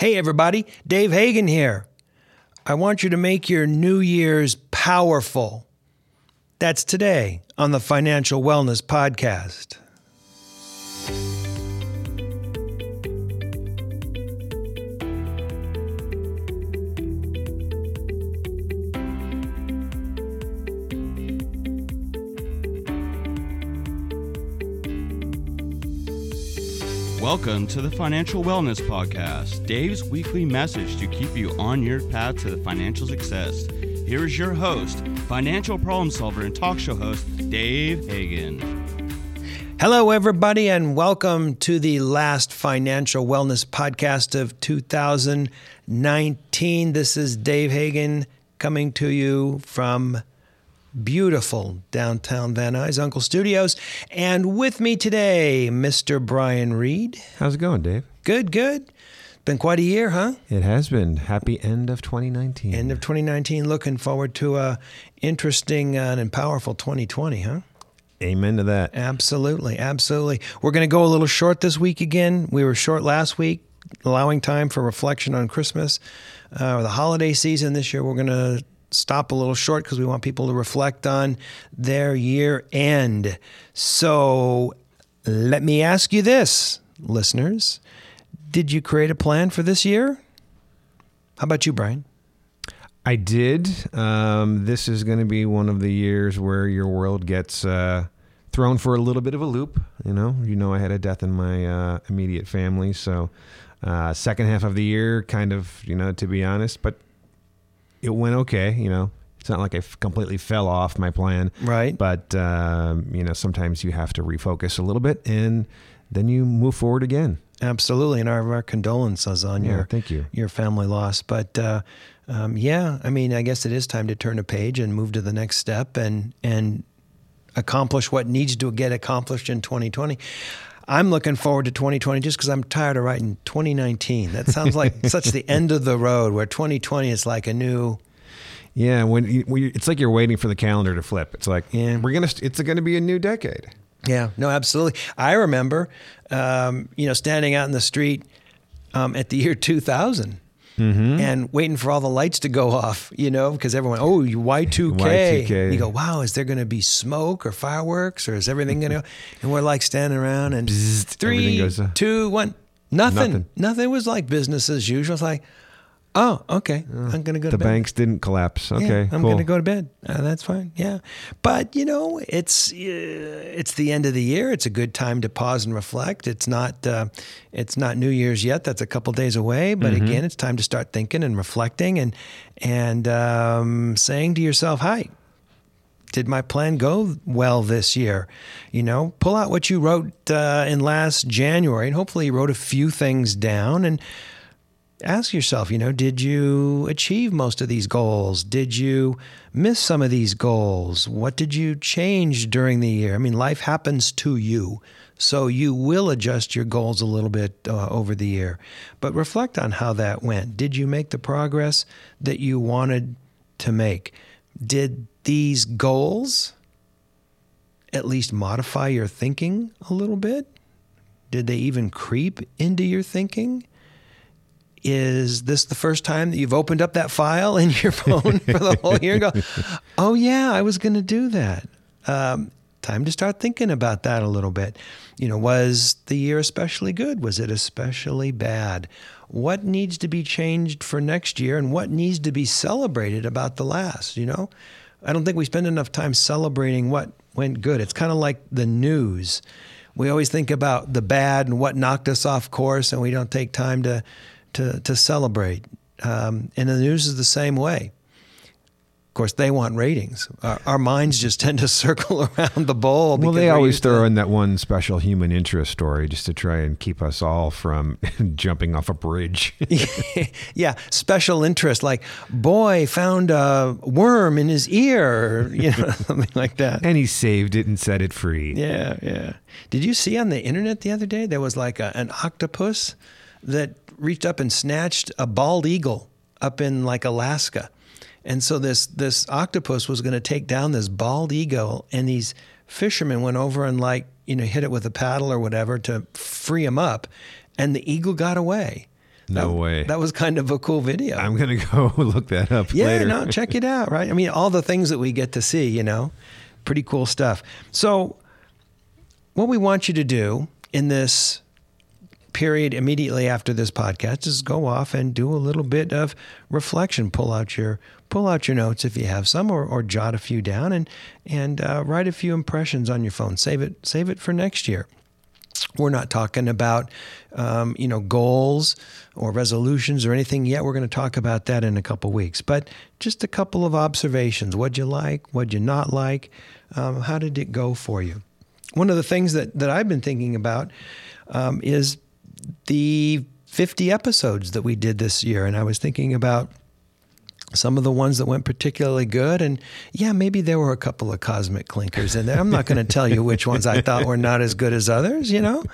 Hey, everybody, Dave Hagen here. I want you to make your New Year's powerful. That's today on the Financial Wellness Podcast. Welcome to the Financial Wellness Podcast, Dave's weekly message to keep you on your path to financial success. Here is your host, financial problem solver and talk show host, Dave Hagen. Hello, everybody, and welcome to the last Financial Wellness Podcast of 2019. This is Dave Hagen coming to you from beautiful downtown Van Nuys Uncle Studios. And with me today, Mr. Brian Reed. How's it going, Dave? Good, good. Been quite a year, huh? It has been. Happy end of 2019. End of 2019. Looking forward to a interesting and powerful 2020, huh? Amen to that. Absolutely, absolutely. We're going to go a little short this week again. We were short last week, allowing time for reflection on Christmas uh, or the holiday season. This year, we're going to stop a little short because we want people to reflect on their year end. So let me ask you this, listeners. Did you create a plan for this year? How about you, Brian? I did. Um, this is going to be one of the years where your world gets uh, thrown for a little bit of a loop. You know, you know, I had a death in my uh, immediate family, so uh, second half of the year, kind of, you know, to be honest, but it went okay. You know, it's not like I f- completely fell off my plan, Right. But um, you know, sometimes you have to refocus a little bit, and then you move forward again. Absolutely, and our, our condolences on Yeah, your thank you. your family loss. But uh, um, yeah, I mean, I guess it is time to turn a page and move to the next step and and accomplish what needs to get accomplished in 2020. I'm looking forward to 2020 just because I'm tired of writing 2019. That sounds like such the end of the road. Where 2020 is like a new. Yeah, when, you, when you, it's like you're waiting for the calendar to flip. It's like Yeah. we're gonna. It's going to be a new decade. Yeah, no, absolutely. I remember, um, you know, standing out in the street um, at the year 2000 and waiting for all the lights to go off, you know, because everyone, oh, you Y2K. Y2K. You go, wow, is there going to be smoke or fireworks or is everything going to? Go? And we're like standing around and three, everything goes, uh, two, one, nothing, nothing. nothing. was like business as usual. It's like, oh, okay, I'm going to go The to bed. The banks didn't collapse. Yeah, Okay, I'm cool. going to go to bed. Uh, that's fine. Yeah, but you know, it's uh, it's the end of the year. It's a good time to pause and reflect. It's not uh, it's not New Year's yet. That's a couple days away. But Mm-hmm. again, it's time to start thinking and reflecting and and um, saying to yourself, "Hi." Did my plan go well this year? You know, pull out what you wrote uh, in last January, and hopefully you wrote a few things down and ask yourself, you know, did you achieve most of these goals? Did you miss some of these goals? What did you change during the year? I mean, life happens to you. So you will adjust your goals a little bit uh, over the year. But reflect on how that went. Did you make the progress that you wanted to make? Did these goals at least modify your thinking a little bit? Did they even creep into your thinking? Is this the first time that you've opened up that file in your phone for the whole year and go, oh, yeah, I was going to do that? Um, time to start thinking about that a little bit. You know, was the year especially good? Was it especially bad? What needs to be changed for next year and what needs to be celebrated about the last? You know, I don't think we spend enough time celebrating what went good. It's kind of like the news. We always think about the bad and what knocked us off course, and we don't take time to to, to celebrate. Um, and the news is the same way. Of course, they want ratings. Our, our minds just tend to circle around the bowl. Well, they always used to- throw in that one special human interest story just to try and keep us all from jumping off a bridge. yeah, special interest, like boy found a worm in his ear, you know, something like that. and he saved it and set it free. Yeah, yeah. Did you see on the internet the other day there was like a, an octopus that reached up and snatched a bald eagle up in like Alaska. And so this this octopus was going to take down this bald eagle and these fishermen went over and like, you know, hit it with a paddle or whatever to free him up and the eagle got away. No that, way. That was kind of a cool video. I'm gonna go look that up yeah, later. no, check it out. Right. I mean, all the things that we get to see. You know, pretty cool stuff. So, what we want you to do in this period immediately after this podcast is go off and do a little bit of reflection. Pull out your pull out your notes if you have some, or, or jot a few down, and and uh, write a few impressions on your phone. Save it save it for next year. We're not talking about um, you know goals or resolutions or anything yet. We're going to talk about that in a couple weeks. But just a couple of observations. What'd you like? What'd you not like? Um, how did it go for you? One of the things that that I've been thinking about um, is the 50 episodes that we did this year, and I was thinking about some of the ones that went particularly good. And yeah, maybe there were a couple of cosmic clinkers in there. I'm not going to tell you which ones I thought were not as good as others, you know,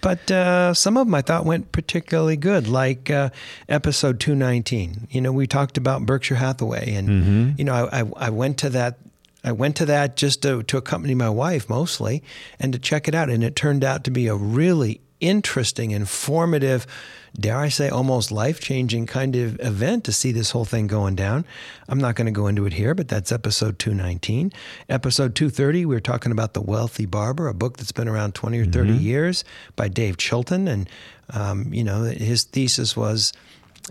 but uh, some of them I thought went particularly good, like uh, episode 219. You know, we talked about Berkshire Hathaway, and, mm-hmm. you know, I, I, I went to that I went to that just to, to accompany my wife mostly and to check it out. And it turned out to be a really interesting, informative, dare I say, almost life changing kind of event to see this whole thing going down. I'm not going to go into it here, but that's episode 219. Episode 230, we are talking about The Wealthy Barber, a book that's been around 20 or 30 mm-hmm. years by Dave Chilton. And, um, you know, his thesis was,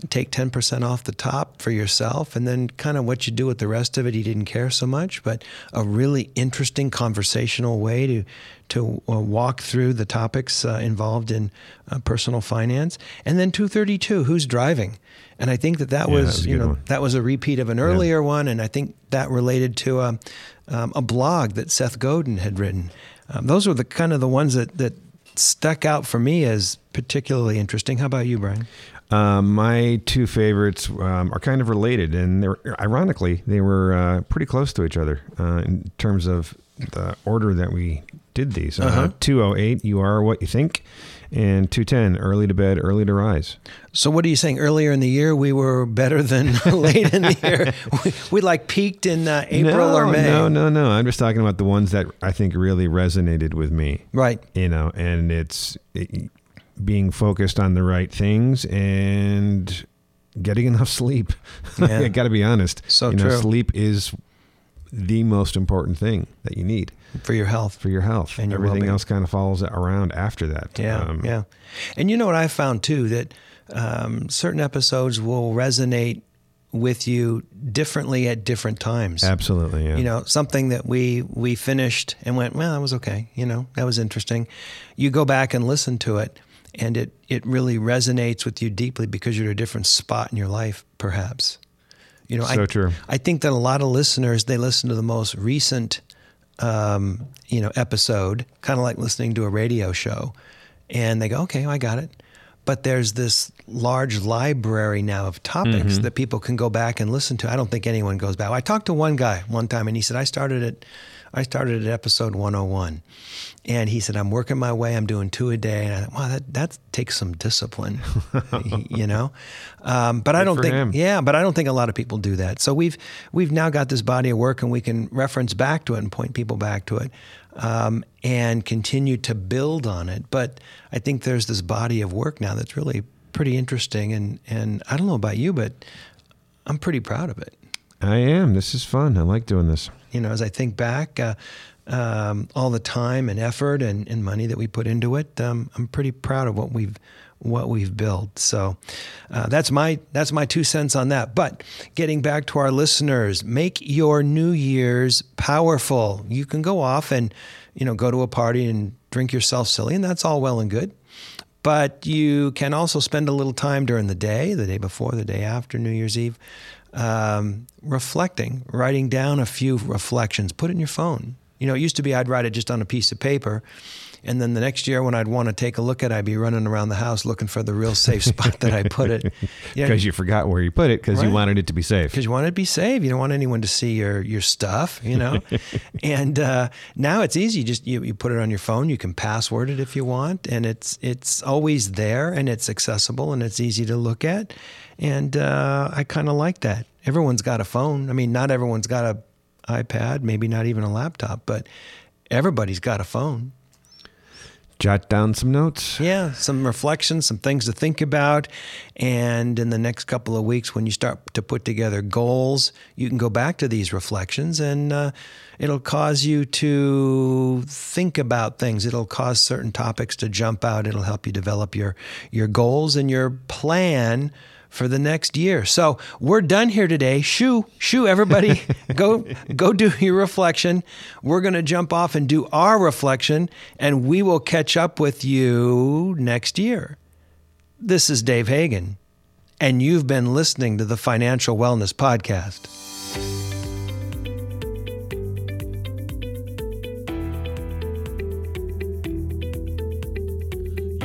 take 10% off the top for yourself and then kind of what you do with the rest of it he didn't care so much but a really interesting conversational way to to uh, walk through the topics uh, involved in uh, personal finance. And then 232 who's driving? And i think that that yeah, was, that was you know one. that was a repeat of an earlier yeah. one and i think that related to a, um, a blog that seth godin had written. Um, those were the kind of the ones that that stuck out for me as particularly interesting. How about you brian um, my two favorites um, are kind of related, and they're ironically they were uh, pretty close to each other uh, in terms of the order that we did these. Uh, uh-huh. 208, you are what you think, and 210, early to bed, early to rise. So, what are you saying? Earlier in the year, we were better than late in the year. We, we like peaked in uh, April no, or May. No, no, no. I'm just talking about the ones that I think really resonated with me. Right. You know, and it's. It, being focused on the right things and getting enough sleep. Yeah. I got to be honest. So you know, true. Sleep is the most important thing that you need for your health. For your health, and your everything well-being. else kind of follows around after that. Yeah, um, yeah. And you know what I found too that um, certain episodes will resonate with you differently at different times. Absolutely, yeah. You know, something that we we finished and went, well, that was okay. You know, that was interesting. You go back and listen to it and it, it really resonates with you deeply because you're at a different spot in your life, perhaps. You know, so I, true. I think that a lot of listeners they listen to the most recent, um, you know, episode, kind of like listening to a radio show, and they go, "Okay, I got it." But there's this large library now of topics mm-hmm. that people can go back and listen to. I don't think anyone goes back. I talked to one guy one time, and he said, "I started at, I started at episode 101." And he said, I'm working my way. I'm doing two a day. And I thought, wow, that, that takes some discipline, you know? Um, but Good I don't think, him. yeah, but I don't think a lot of people do that. So we've, we've now got this body of work and we can reference back to it and point people back to it um, and continue to build on it. But I think there's this body of work now that's really pretty interesting. And, and I don't know about you, but I'm pretty proud of it. I am. This is fun. I like doing this. You know, as I think back, uh, um, all the time and effort and, and, money that we put into it, um, I'm pretty proud of what we've what we've built. So uh, that's my that's my two cents on that. But getting back to our listeners, make your New Year's powerful. You can go off and you know go to a party and drink yourself silly, and that's all well and good. But you can also spend a little time during the day, the day before, the day after New Year's Eve, um, reflecting, writing down a few reflections. Put it in your phone. You know, it used to be I'd write it just on a piece of paper. And then the next year, when I'd want to take a look at it, I'd be running around the house looking for the real safe spot that I put it. Because you, you, forgot where you put it because right. you wanted it to be safe. Because you wanted it to be safe. You don't want anyone to see your your stuff, you know. and uh, now it's easy. Just you, you put it on your phone. You can password it if you want, and it's it's always there, and it's accessible, and it's easy to look at. And uh, I kind of like that. Everyone's got a phone. I mean, not everyone's got a iPad, maybe not even a laptop, but everybody's got a phone. Jot down some notes. Yeah, some reflections, some things to think about. And in the next couple of weeks, when you start to put together goals, you can go back to these reflections and uh, it'll cause you to think about things. It'll cause certain topics to jump out. It'll help you develop your, your goals and your plan for the next year. So we're done here today. Shoo, shoo, everybody, go go do your reflection. We're gonna jump off and do our reflection, and we will catch up with you next year. This is Dave Hagen, and you've been listening to the Financial Wellness Podcast.